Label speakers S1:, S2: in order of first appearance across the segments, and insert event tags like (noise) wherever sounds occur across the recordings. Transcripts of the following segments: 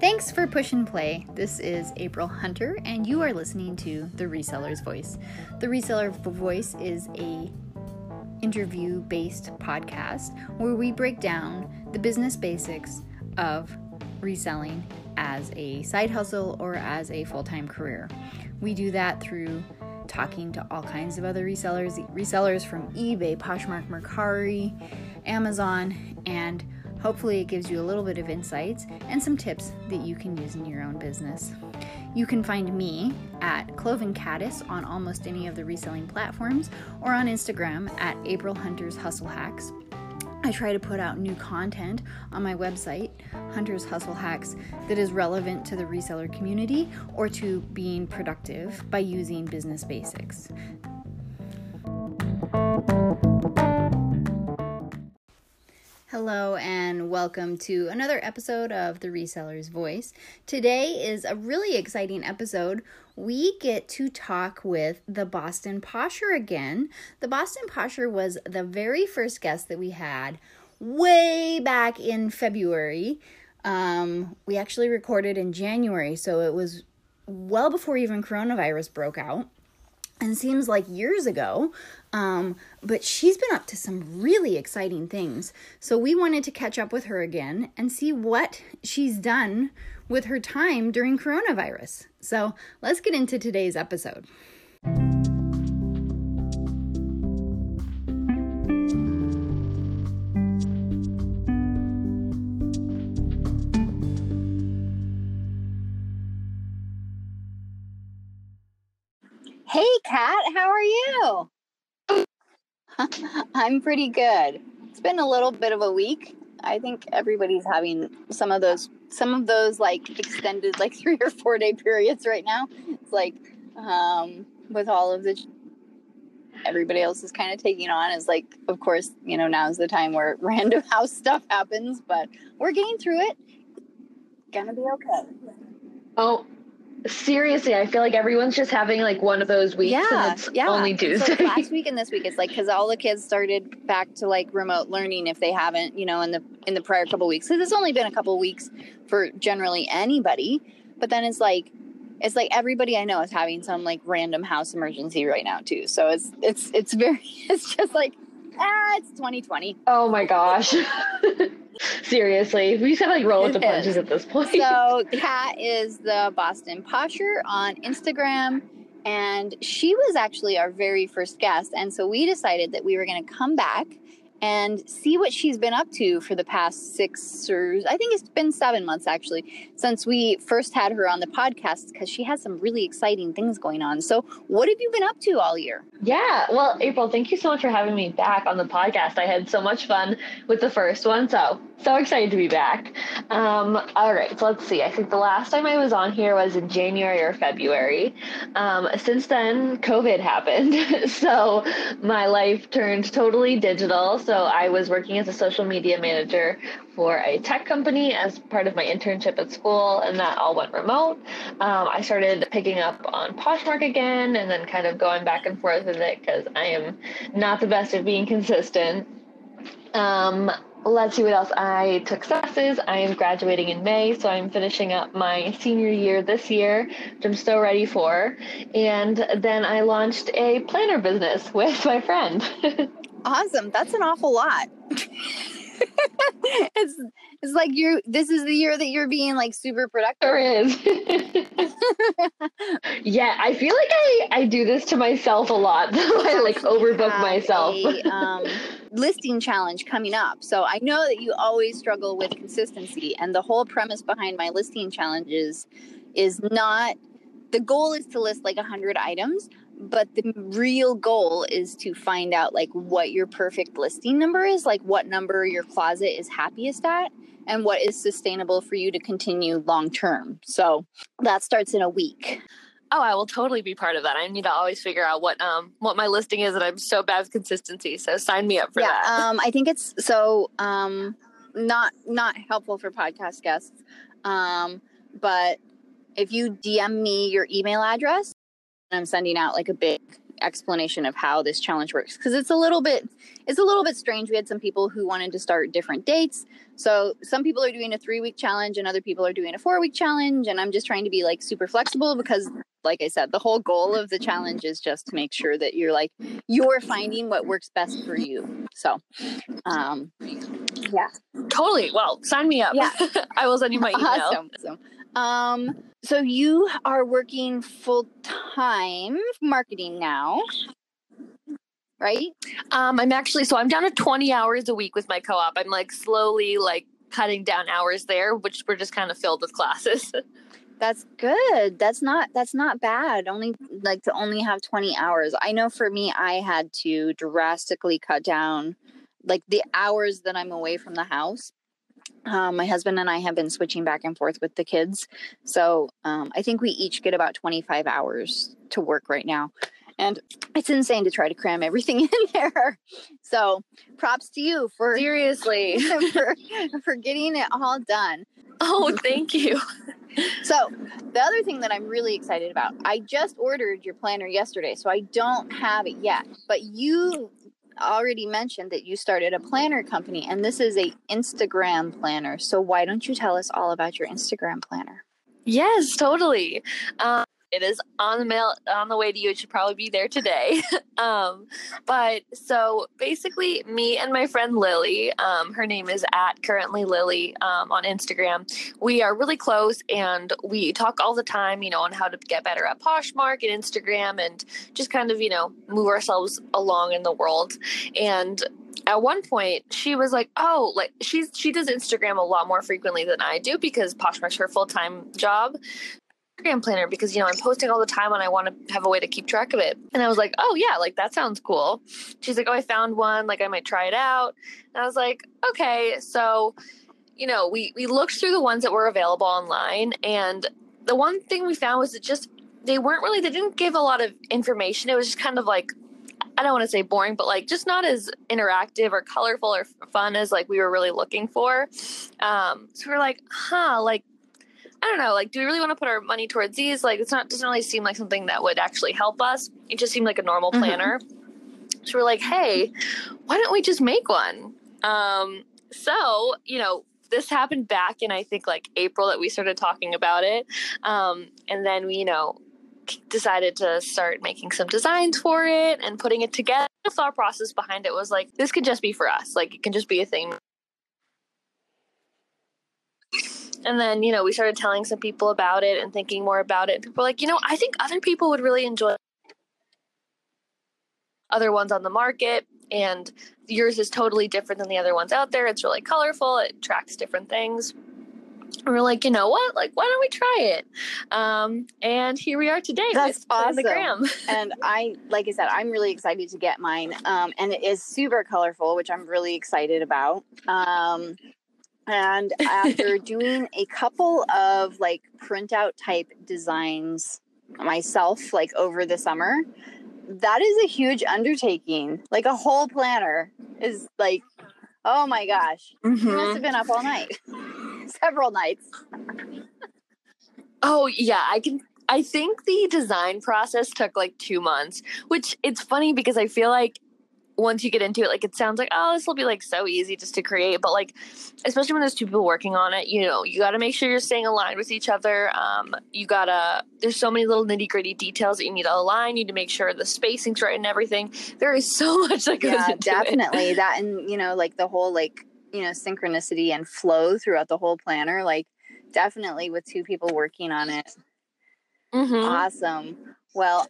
S1: Thanks for push and play. This is April Hunter, and you are listening to The Reseller's Voice. The Reseller Voice is a interview-based podcast where we break down the business basics of reselling as a side hustle or as a full-time career. We do that through talking to all kinds of other resellers, resellers from eBay, Poshmark, Mercari, Amazon, and Hopefully, it gives you a little bit of insights and some tips that you can use in your own business. You can find me at Cloven Caddis on almost any of the reselling platforms or on Instagram at April Hunters Hustle Hacks. I try to put out new content on my website, Hunters Hustle Hacks, that is relevant to the reseller community or to being productive by using business basics. Hello, and welcome to another episode of The Reseller's Voice. Today is a really exciting episode. We get to talk with the Boston Posher again. The Boston Posher was the very first guest that we had way back in February. Um, we actually recorded in January, so it was well before even coronavirus broke out and seems like years ago. Um, but she's been up to some really exciting things. So we wanted to catch up with her again and see what she's done with her time during coronavirus. So let's get into today's episode. (laughs) I'm pretty good. It's been a little bit of a week. I think everybody's having some of those some of those like extended like (laughs) 3 or 4 day periods right now. It's like um with all of the everybody else is kind of taking on is like of course, you know, now's the time where (laughs) random house stuff happens, but we're getting through it. Gonna be okay.
S2: Oh, seriously, I feel like everyone's just having like one of those weeks. Yeah, and it's yeah. Only Tuesday.
S1: So last week and this week, it's like because all the kids started back to like remote learning if they haven't, you know, in the in the prior couple weeks. Because it's only been a couple weeks for generally anybody, but then it's like it's like everybody I know is having some like random house emergency right now too. So it's it's it's very (laughs) it's just like ah, it's 2020.
S2: Oh my gosh. (laughs) Seriously, we just have like roll with the punches at this point.
S1: So, (laughs) Kat is the Boston Posher on Instagram, and she was actually our very first guest. And so we decided that we were going to come back and see what she's been up to for the past six or I think it's been seven months actually since we first had her on the podcast because she has some really exciting things going on. So, what have you been up to all year?
S2: Yeah, well, April, thank you so much for having me back on the podcast. I had so much fun with the first one, so so excited to be back. Um, all right, so let's see. I think the last time I was on here was in January or February. Um, since then, COVID happened, (laughs) so my life turned totally digital. So I was working as a social media manager for a tech company as part of my internship at school, and that all went remote. Um, I started picking up on Poshmark again, and then kind of going back and forth with it because I am not the best at being consistent. Um, let's see what else. I took classes. I am graduating in May, so I'm finishing up my senior year this year, which I'm so ready for. And then I launched a planner business with my friend. (laughs)
S1: awesome. That's an awful lot. (laughs) it's it's like you this is the year that you're being like super productive.
S2: There is. (laughs) yeah, I feel like I I do this to myself a lot. (laughs) I like overbook myself.
S1: A, um, listing challenge coming up. So I know that you always struggle with consistency and the whole premise behind my listing challenges is not the goal is to list like 100 items but the real goal is to find out like what your perfect listing number is like what number your closet is happiest at and what is sustainable for you to continue long term. So that starts in a week.
S2: Oh i will totally be part of that. I need to always figure out what um what my listing is and i'm so bad with consistency so sign me up for
S1: yeah,
S2: that.
S1: um i think it's so um not not helpful for podcast guests um but if you dm me your email address I'm sending out like a big explanation of how this challenge works because it's a little bit it's a little bit strange. We had some people who wanted to start different dates. So some people are doing a three week challenge and other people are doing a four week challenge. And I'm just trying to be like super flexible because like I said, the whole goal of the challenge is just to make sure that you're like you're finding what works best for you. So um yeah.
S2: Totally. Well, sign me up.
S1: Yeah. (laughs)
S2: I will send you my (laughs) email.
S1: Awesome. awesome. Um, so you are working full time marketing now, right?
S2: Um, I'm actually so I'm down to 20 hours a week with my co-op. I'm like slowly like cutting down hours there, which we're just kind of filled with classes. (laughs)
S1: That's good. That's not that's not bad. Only like to only have 20 hours. I know for me I had to drastically cut down like the hours that I'm away from the house um, my husband and I have been switching back and forth with the kids. So um, I think we each get about 25 hours to work right now. And it's insane to try to cram everything (laughs) in there. So props to you for
S2: seriously (laughs)
S1: for, for getting it all done.
S2: Oh, thank you. (laughs)
S1: so the other thing that I'm really excited about, I just ordered your planner yesterday, so I don't have it yet. But you already mentioned that you started a planner company and this is a Instagram planner. So why don't you tell us all about your Instagram planner?
S2: Yes, totally. Um, it is on the mail on the way to you. It should probably be there today. (laughs) um, but so basically, me and my friend Lily, um, her name is at currently Lily um, on Instagram. We are really close, and we talk all the time, you know, on how to get better at Poshmark and Instagram, and just kind of you know move ourselves along in the world. And at one point she was like oh like she's she does instagram a lot more frequently than i do because poshmark's her full-time job Instagram planner because you know I'm posting all the time and I want to have a way to keep track of it. And I was like, oh yeah, like that sounds cool. She's like, oh, I found one, like I might try it out. And I was like, okay, so you know, we we looked through the ones that were available online, and the one thing we found was that just they weren't really they didn't give a lot of information. It was just kind of like I don't want to say boring, but like just not as interactive or colorful or fun as like we were really looking for. Um, so we we're like, huh, like I don't know, like, do we really want to put our money towards these? Like, it's not doesn't really seem like something that would actually help us. It just seemed like a normal mm-hmm. planner. Mm-hmm. So we're like, hey, why don't we just make one? Um, so you know, this happened back in I think like April that we started talking about it, um, and then we you know decided to start making some designs for it and putting it together. The thought process behind it was like, this could just be for us. Like, it can just be a thing and then, you know, we started telling some people about it and thinking more about it. People were like, you know, I think other people would really enjoy other ones on the market. And yours is totally different than the other ones out there. It's really colorful, it tracks different things. And we're like, you know what? Like, why don't we try it? Um, and here we are today.
S1: That's awesome. (laughs) and I, like I said, I'm really excited to get mine. Um, and it is super colorful, which I'm really excited about. Um, and after doing a couple of like printout type designs myself, like over the summer, that is a huge undertaking. Like a whole planner is like, oh my gosh, mm-hmm. you must have been up all night, (laughs) several nights.
S2: oh, yeah, I can. I think the design process took like two months, which it's funny because I feel like once you get into it, like it sounds like, oh, this will be like so easy just to create. But like, especially when there's two people working on it, you know, you got to make sure you're staying aligned with each other. Um, you gotta, there's so many little nitty gritty details that you need to align. You need to make sure the spacing's right and everything. There is so (laughs) much that goes yeah, into
S1: definitely
S2: it.
S1: that, (laughs) and you know, like the whole like you know synchronicity and flow throughout the whole planner. Like definitely with two people working on it. Mm-hmm. Awesome. Well,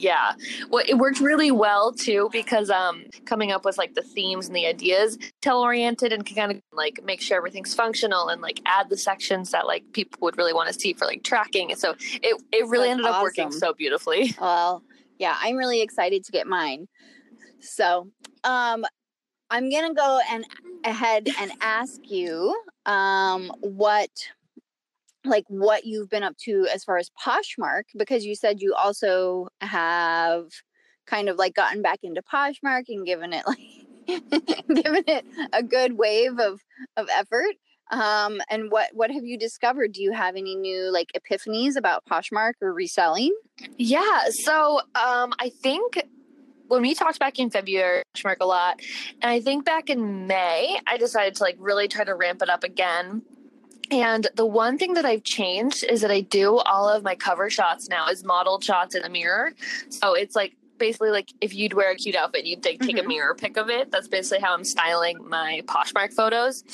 S2: yeah. Well it worked really well too because um coming up with like the themes and the ideas tell oriented and can kind of like make sure everything's functional and like add the sections that like people would really want to see for like tracking. So it it really That's ended up working so beautifully. (laughs)
S1: Well yeah i'm really excited to get mine. So um i'm gonna go and ahead and ask you um what like what you've been up to as far as Poshmark because you said you also have kind of like gotten back into Poshmark and given it (laughs) like given it a good wave of of effort. Um, and what what have you discovered? Do you have any new like epiphanies about Poshmark or reselling?
S2: Yeah, so um, I think when we talked back in February, Poshmark a lot, and I think back in May, I decided to like really try to ramp it up again. And the one thing that I've changed is that I do all of my cover shots now as modeled shots in the mirror. So it's like basically like if you'd wear a cute outfit, you'd take, take mm-hmm. a mirror pic of it. That's basically how I'm styling my Poshmark photos.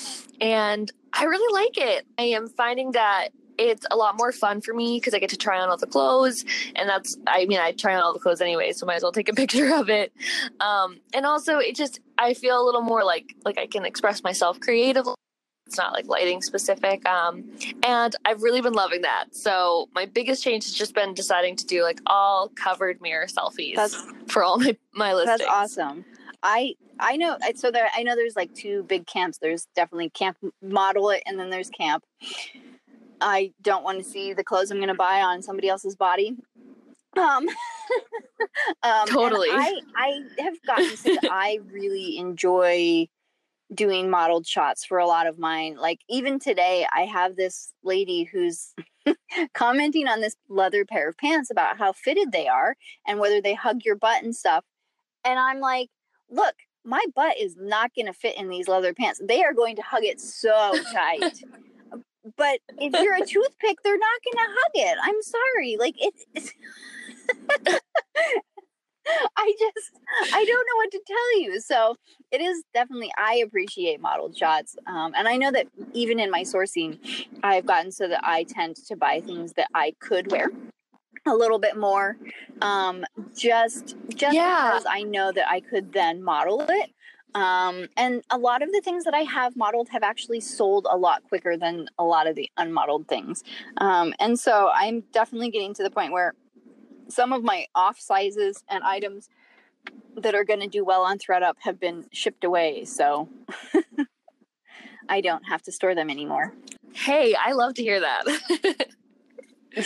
S2: And I really like it. I am finding that it's a lot more fun for me because I get to try on all the clothes, and that's I mean I try on all the clothes anyway, so might as well take a (laughs) picture of it. Um, and also, it just I feel a little more like like I can express myself creatively it's not like lighting specific um, and i've really been loving that. So my biggest change has just been deciding to do like all covered mirror selfies that's, for all my my listings.
S1: that's awesome. I i know so there i know there's like two big camps. There's definitely camp model it and then there's camp. I don't want to see the clothes i'm going to buy on somebody else's body. Um, (laughs)
S2: um totally.
S1: I i have gotten to i really enjoy doing modeled shots for a lot of mine. Like even today, I have this lady who's (laughs) commenting on this leather pair of pants about how fitted they are and whether they hug your butt and stuff. And I'm like, look, my butt is not going to fit in these leather pants. They are going to hug it so tight. (laughs) but if you're a toothpick, they're not going to hug it. I'm sorry. Like it, it's (laughs) (laughs) I just I don't know what to tell you. So it is definitely I appreciate modeled shots, um, and I know that even in my sourcing, I've gotten so that I tend to buy things that I could wear a little bit more, um, just just yeah. because I know that I could then model it. Um, and a lot of the things that I have modeled have actually sold a lot quicker than a lot of the unmodeled things. Um, and so I'm definitely getting to the point where some of my off sizes and items that are going to do well on thredUP have been shipped away so (laughs) i don't have to store them anymore.
S2: Hey i love to hear that. (laughs)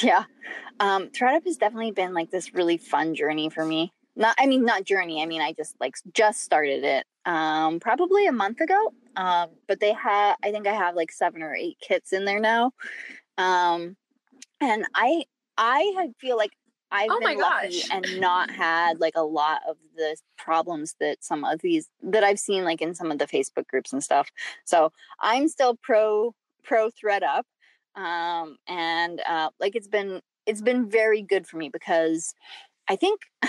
S1: Yeah. Um thredUP has definitely been like this really fun journey for me. Not i mean not journey i mean i just like just started it um probably a month ago um but they have i think i have like seven or eight kits in there now. Um and i i feel like I've oh been lucky and not had like a lot of the problems that some of these that I've seen like in some of the Facebook groups and stuff. So I'm still pro pro thredUP. Um and uh like it's been it's been very good for me because I think (laughs)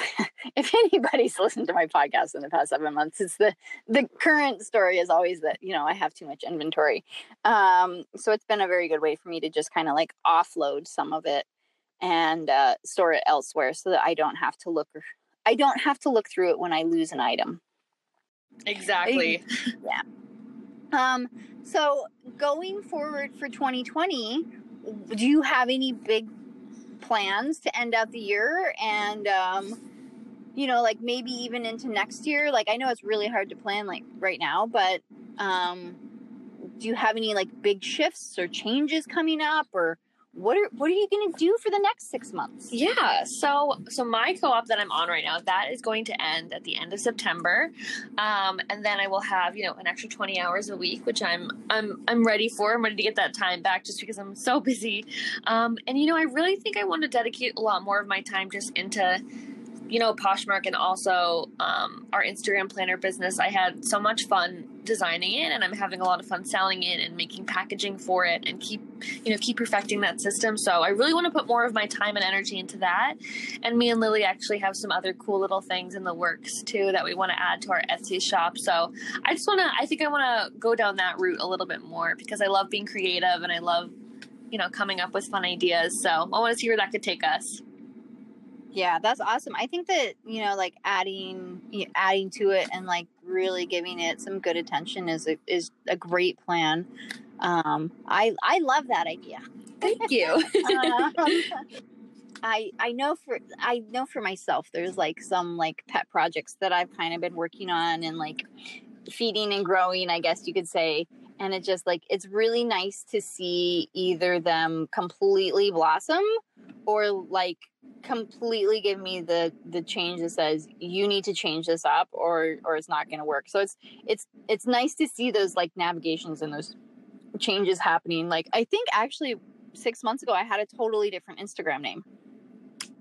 S1: if anybody's (laughs) listened to my podcast in the past seven months, it's the the current story is always that you know I have too much inventory. Um, so it's been a very good way for me to just kind of like offload some of it and uh, store it elsewhere so that I don't have to look I don't have to look through it when I lose an item.
S2: Exactly.
S1: yeah. Um so going forward for 2020, do you have any big plans to end out the year and um you know like maybe even into next year like i know it's really hard to plan like right now but um do you have any like big shifts or changes coming up or what are what are you going to do for the next six months?
S2: Yeah so so my co-op that i'm on right now that is going to end at the end of september. Um, and then i will have you know an extra 20 hours a week which i'm i'm i'm ready for. I'm ready to get that time back just because i'm so busy. Um, and you know i really think i want to dedicate a lot more of my time just into you know, Poshmark and also um, our Instagram planner business, I had so much fun designing it, and I'm having a lot of fun selling it and making packaging for it, and keep you know keep perfecting that system. So I really want to put more of my time and energy into that. And me and Lily actually have some other cool little things in the works too that we want to add to our Etsy shop. So I just want to, I think I want to go down that route a little bit more because I love being creative and I love you know coming up with fun ideas. So I want to see where that could take us.
S1: Yeah, that's awesome. I think that you know, like adding adding to it and like really giving it some good attention is a, is a great plan. Um, I I love that idea.
S2: Thank you. um, (laughs)
S1: I I know for I know for myself, there's like some like pet projects that I've kind of been working on and like feeding and growing, I guess you could say. And it just like it's really nice to see either them completely blossom or like completely give me the the change that says you need to change this up or or it's not going to work so it's it's it's nice to see those like navigations and those changes happening. Like I think actually six months ago I had a totally different Instagram name.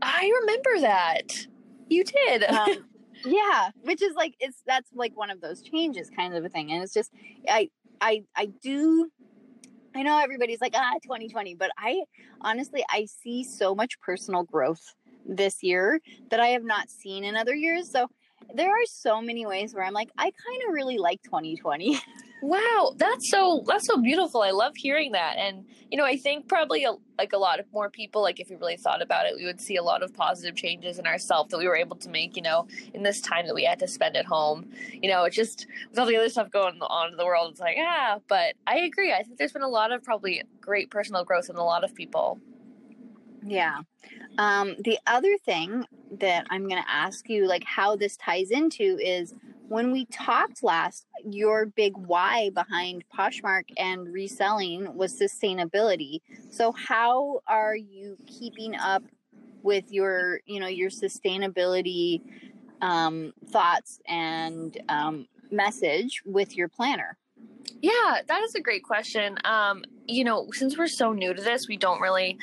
S2: I remember that. You did.
S1: Um, (laughs) yeah, which is like it's that's like one of those changes kind of a thing. And it's just I I I do I know everybody's like ah 2020, but I honestly I see so much personal growth this year that I have not seen in other years. So there are so many ways where I'm like I kind of really like 2020. (laughs)
S2: Wow, that's so that's so beautiful. I love hearing that. And you know, I think probably a, like a lot of more people like if we really thought about it, we would see a lot of positive changes in ourselves that we were able to make, you know, in this time that we had to spend at home. You know, it's just with all the other stuff going on in the world, it's like, ah, but I agree. I think there's been a lot of probably great personal growth in a lot of people.
S1: Yeah. Um, the other thing that I'm going to ask you, like how this ties into, is when we talked last, your big why behind Poshmark and reselling was sustainability. So how are you keeping up with your, you know, your sustainability um, thoughts and um, message with your planner?
S2: Yeah, that is a great question. Um, you know, since we're so new to this, we don't really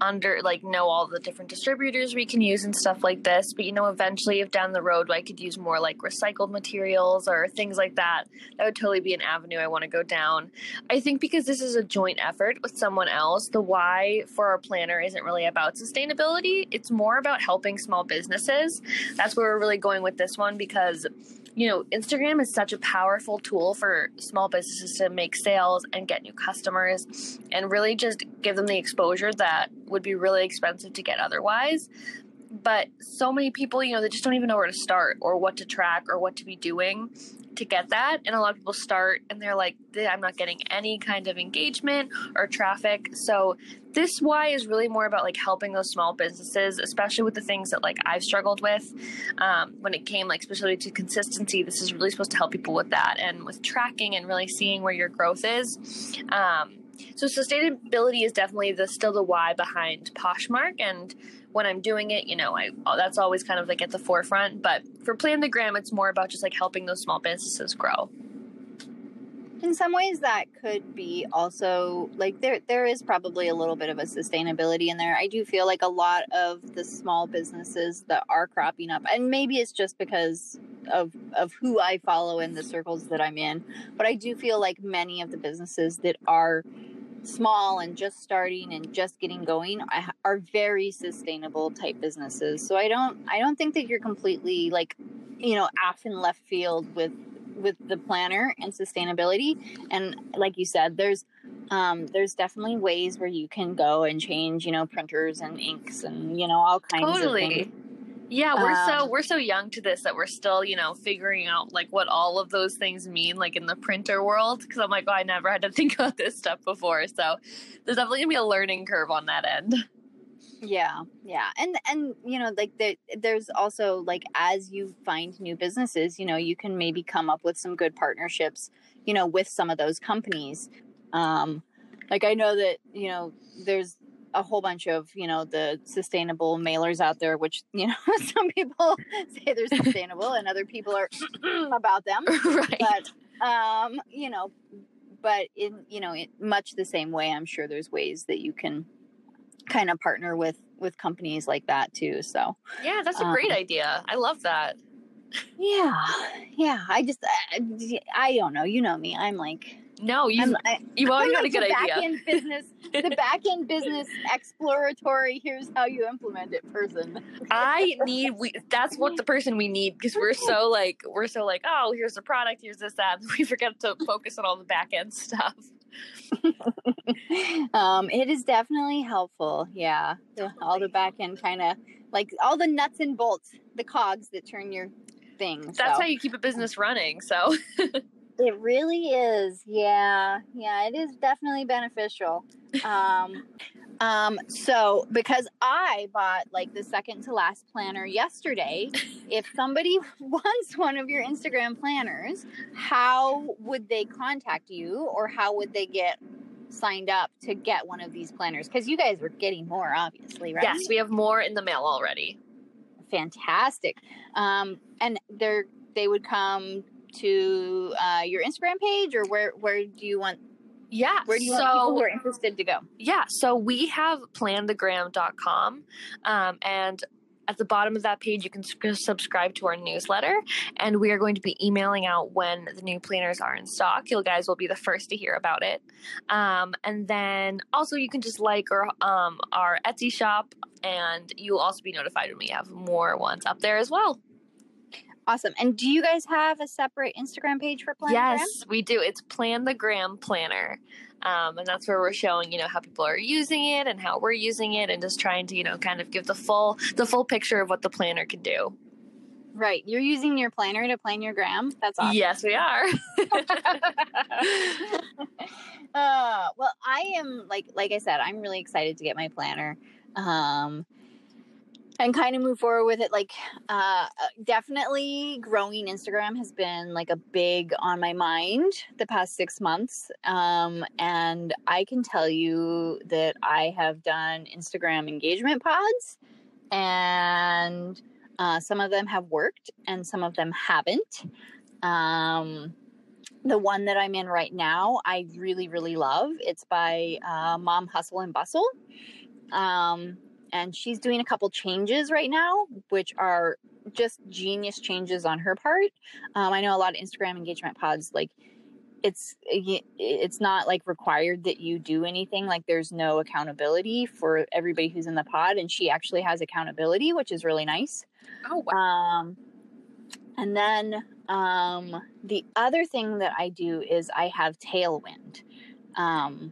S2: under like know all the different distributors we can use and stuff like this. But you know, eventually, if down the road I could use more like recycled materials or things like that, that would totally be an avenue I want to go down. I think because this is a joint effort with someone else, the why for our planner isn't really about sustainability. It's more about helping small businesses. That's where we're really going with this one because you know, Instagram is such a powerful tool for small businesses to make sales and get new customers and really just give them the exposure that would be really expensive to get otherwise. But so many people, you know, they just don't even know where to start or what to track or what to be doing to get that. And a lot of people start and they're like, I'm not getting any kind of engagement or traffic. So this why is really more about like helping those small businesses, especially with the things that like I've struggled with um, when it came like especially to consistency. This is really supposed to help people with that and with tracking and really seeing where your growth is. Um, so sustainability is definitely the still the why behind Poshmark and when I'm doing it, you know, I that's always kind of like at the forefront. But for Plan the Gram, it's more about just like helping those small businesses grow.
S1: In some ways, that could be also like there. There is probably a little bit of a sustainability in there. I do feel like a lot of the small businesses that are cropping up, and maybe it's just because of of who I follow in the circles that I'm in, but I do feel like many of the businesses that are small and just starting and just getting going are very sustainable type businesses. So I don't I don't think that you're completely like you know off in left field with with the planner and sustainability. And like you said, there's um, there's definitely ways where you can go and change, you know, printers and inks and you know all kinds totally. of things.
S2: Yeah, we're um, so we're so young to this that we're still, you know, figuring out like what all of those things mean, like in the printer world. Because I'm like, oh, I never had to (laughs) think about this stuff before. So there's definitely gonna be a learning curve on that end.
S1: Yeah, yeah, and and you know, like the, there's also like as you find new businesses, you know, you can maybe come up with some good partnerships, you know, with some of those companies. Um, like I know that you know, there's a whole bunch of you know the sustainable mailers out there which (laughs) you know some people (laughs) say they're sustainable and other people are (clears throat) about them (laughs) right but um you know but in you know in much the same way i'm sure there's ways that you can kind of partner with with companies like that too so
S2: yeah that's a great um, idea i love that
S1: yeah yeah i just I, I don't know you know me i'm like
S2: no, you I, you've always got a good
S1: idea. Back end business, the (laughs) back end business exploratory. Here's how you implement it. Person.
S2: I (laughs) need. We. That's what the (laughs) person we need because we're so like we're so like oh here's the product here's this that we forget to focus on all the back end stuff. (laughs)
S1: um, it is definitely helpful. Yeah, all the back end kind of like all the nuts and bolts, the cogs that turn your thing.
S2: That's so. how you keep a business running. So. (laughs)
S1: It really is. Yeah. Yeah, it is definitely beneficial. Um um so because I bought like the second to last planner yesterday, if somebody (laughs) wants one of your Instagram planners, how would they contact you or how would they get signed up to get one of these planners? Cuz you guys are getting more obviously, right?
S2: Yes, we have more in the mail already.
S1: Fantastic. Um and they're they would come to uh, your Instagram page, or where where do you want
S2: Yeah.
S1: Where do you so, want people who are interested to go?
S2: Yeah. So we have planthegram.com um, and at the bottom of that page, you can subscribe to our newsletter, and we are going to be emailing out when the new planners are in stock. You guys will be the first to hear about it. Um, and then also, you can just like our um, our Etsy shop, and you'll also be notified when we have more ones up there as well.
S1: Awesome. And do you guys have a separate Instagram page for Plan
S2: Yes, we do. It's Plan the Gram Planner. Um, and that's where we're showing, you know, how people are using it and how we're using it and just trying to, you know, kind of give the full the full picture of what the planner can do.
S1: Right. You're using your planner to plan your gram. That's awesome.
S2: Yes, we are. (laughs)
S1: uh, well, I am like like I said, I'm really excited to get my planner. Um, and kind of move forward with it like uh, uh, definitely growing instagram has been like a big on my mind the past six months um, and i can tell you that i have done instagram engagement pods and uh, some of them have worked and some of them haven't. Um, the one that i'm in right now i really really love. It's by uh, mom hustle and bustle. Um, and she's doing a couple changes right now, which are just genius changes on her part. Um, I know a lot of Instagram engagement pods like it's it's not like required that you do anything like there's no accountability for everybody who's in the pod and she actually has accountability which is really nice
S2: oh wow.
S1: um and then um the other thing that i do is i have tailwind um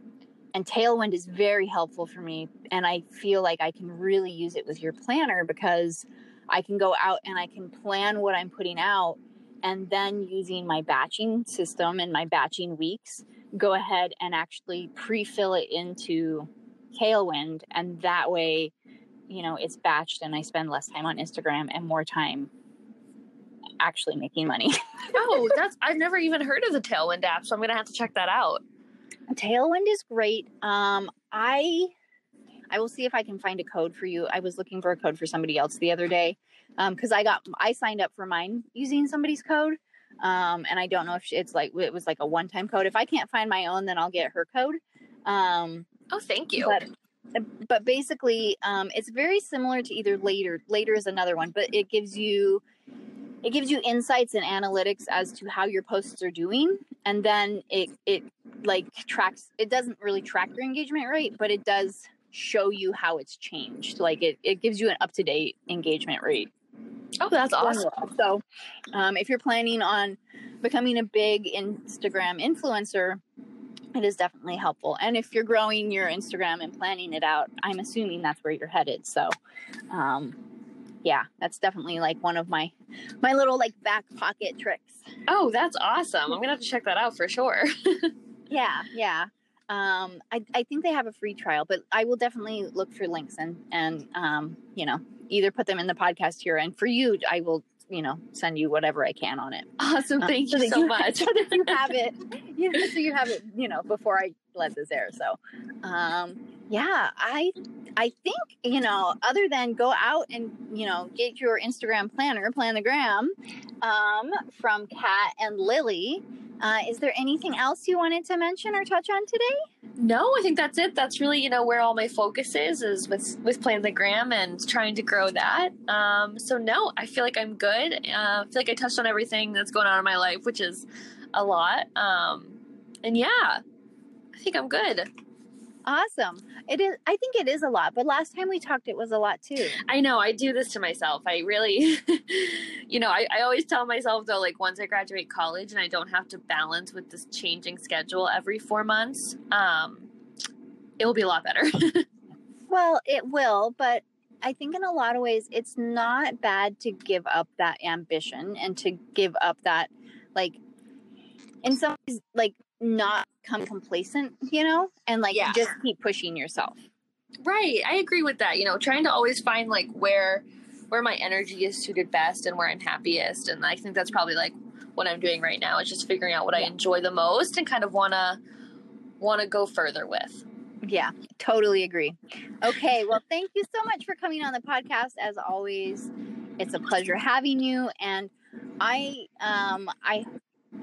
S1: and Tailwind is very helpful for me. And I feel like I can really use it with your planner because I can go out and I can plan what I'm putting out. And then using my batching system and my batching weeks, go ahead and actually pre fill it into Tailwind. And that way, you know, it's batched and I spend less time on Instagram and more time actually making money. (laughs)
S2: oh, that's I've never even heard of the Tailwind app, so I'm gonna have to check that out.
S1: Tailwind is great. Um, I I will see if I can find a code for you. I was looking for a code for somebody else the other day because um, I got I signed up for mine using somebody's code, um, and I don't know if it's like it was like a one time code. If I can't find my own, then I'll get her code. Um,
S2: oh, thank you.
S1: But, but basically, um, it's very similar to either later. Later is another one, but it gives you it gives you insights and analytics as to how your posts are doing and then it it like tracks it doesn't really track your engagement rate but it does show you how it's changed like it, it gives you an up-to-date engagement rate
S2: oh that's awesome
S1: so um, if you're planning on becoming a big instagram influencer it is definitely helpful and if you're growing your instagram and planning it out i'm assuming that's where you're headed so um, yeah, that's definitely like one of my my little like back pocket tricks.
S2: Oh, that's awesome. I'm gonna have to check that out for sure. (laughs)
S1: yeah, yeah. Um, I, I think they have a free trial, but I will definitely look for links and and um, you know, either put them in the podcast here and for you I will you know send you whatever I can on it.
S2: Awesome, um, thank um, so you so you, (laughs) much.
S1: so that you have it, you know, so you have it, you know, before I let this air. So, um, yeah, I I think, you know, other than go out and, you know, get your Instagram planner, plan the gram um, from Kat and Lily. Uh, is there anything else you wanted to mention or touch on today?
S2: No, I think that's it. That's really, you know, where all my focus is, is with, with Plan the Gram and trying to grow that. Um, so no, I feel like I'm good. Uh, I feel like I touched on everything that's going on in my life, which is a lot. Um, and yeah, I think I'm good.
S1: Awesome. It is I think it is a lot, but last time we talked it was a lot too.
S2: I know, I do this to myself. I really (laughs) you know, I, I always tell myself though, like once I graduate college and I don't have to balance with this changing schedule every four months, um, it will be a lot better. (laughs)
S1: well, it will, but I think in a lot of ways it's not bad to give up that ambition and to give up that like in some ways like not come complacent, you know, and like yeah. just keep pushing yourself.
S2: Right. I agree with that. You know, trying to always find like where where my energy is suited best and where I'm happiest. And I think that's probably like what I'm doing right now is just figuring out what yeah. I enjoy the most and kind of wanna wanna go further with.
S1: Yeah, totally agree. Okay, well, thank you so much for coming on the podcast. As always, it's a pleasure having you. And I, um, I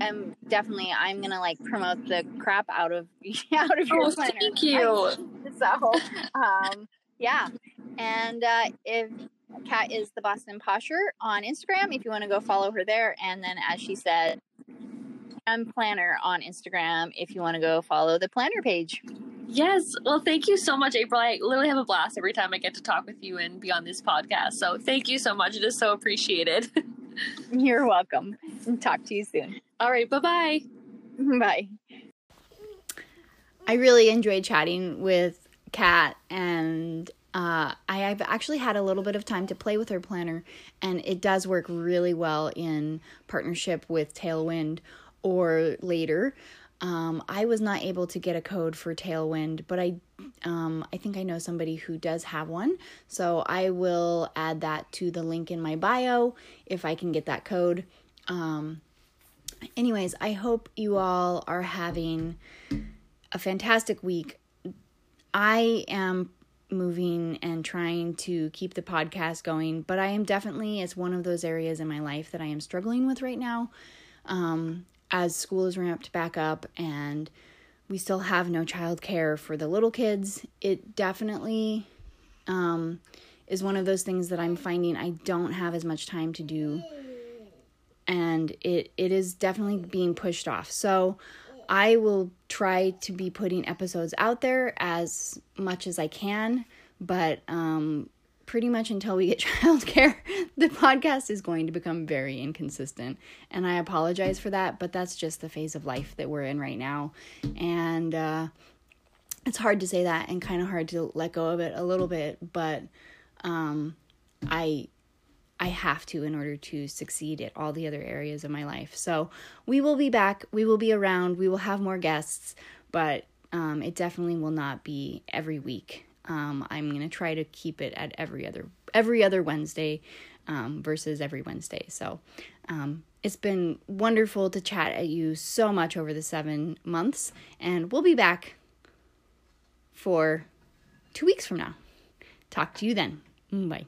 S1: am definitely I'm gonna like promote the crap out of (laughs) out of your
S2: Oh,
S1: planner.
S2: thank you. (laughs)
S1: so um yeah and uh if kat is the boston posher on instagram if you want to go follow her there and then as she said i'm planner on instagram if you want to go follow the planner page
S2: Yes. Well, thank you so much, April. I literally have a blast every time I get to talk with you and be on this podcast. So thank you so much. It is so appreciated. (laughs)
S1: you're welcome talk to you soon
S2: All right. Bye bye. (laughs)
S1: bye i really enjoyed chatting with kat and uh, I have actually had a little bit of time to play with her planner, and it does work really well in partnership with Tailwind or later. Um, I was not able to get a code for Tailwind, but I um, I think I know somebody who does have one. So I will add that to the link in my bio if I can get that code. Um, anyways, I hope you all are having a fantastic week. I am moving and trying to keep the podcast going, but I am definitely, it's one of those areas in my life that I am struggling with right now. Um, as school is ramped back up and we still have no childcare for the little kids, it definitely um, is one of those things that I'm finding I don't have as much time to do. And it, it is definitely being pushed off. So I will try to be putting episodes out there as much as I can, but um, pretty much until we get (laughs) childcare, the podcast is going to become very inconsistent. And I apologize for that, but that's just the phase of life that we're in right now. And uh, it's hard to say that and kind of hard to let go of it a little bit, but um, I I have to in order to succeed at all the other areas of my life. So we will be back. We will be around. We will have more guests, but um, it definitely will not be every week. Um, I'm gonna try to keep it at every other every other Wednesday um, versus every Wednesday. So um, it's been wonderful to chat at you so much over the seven months, and we'll be back for two weeks from now. Talk to you then. Bye.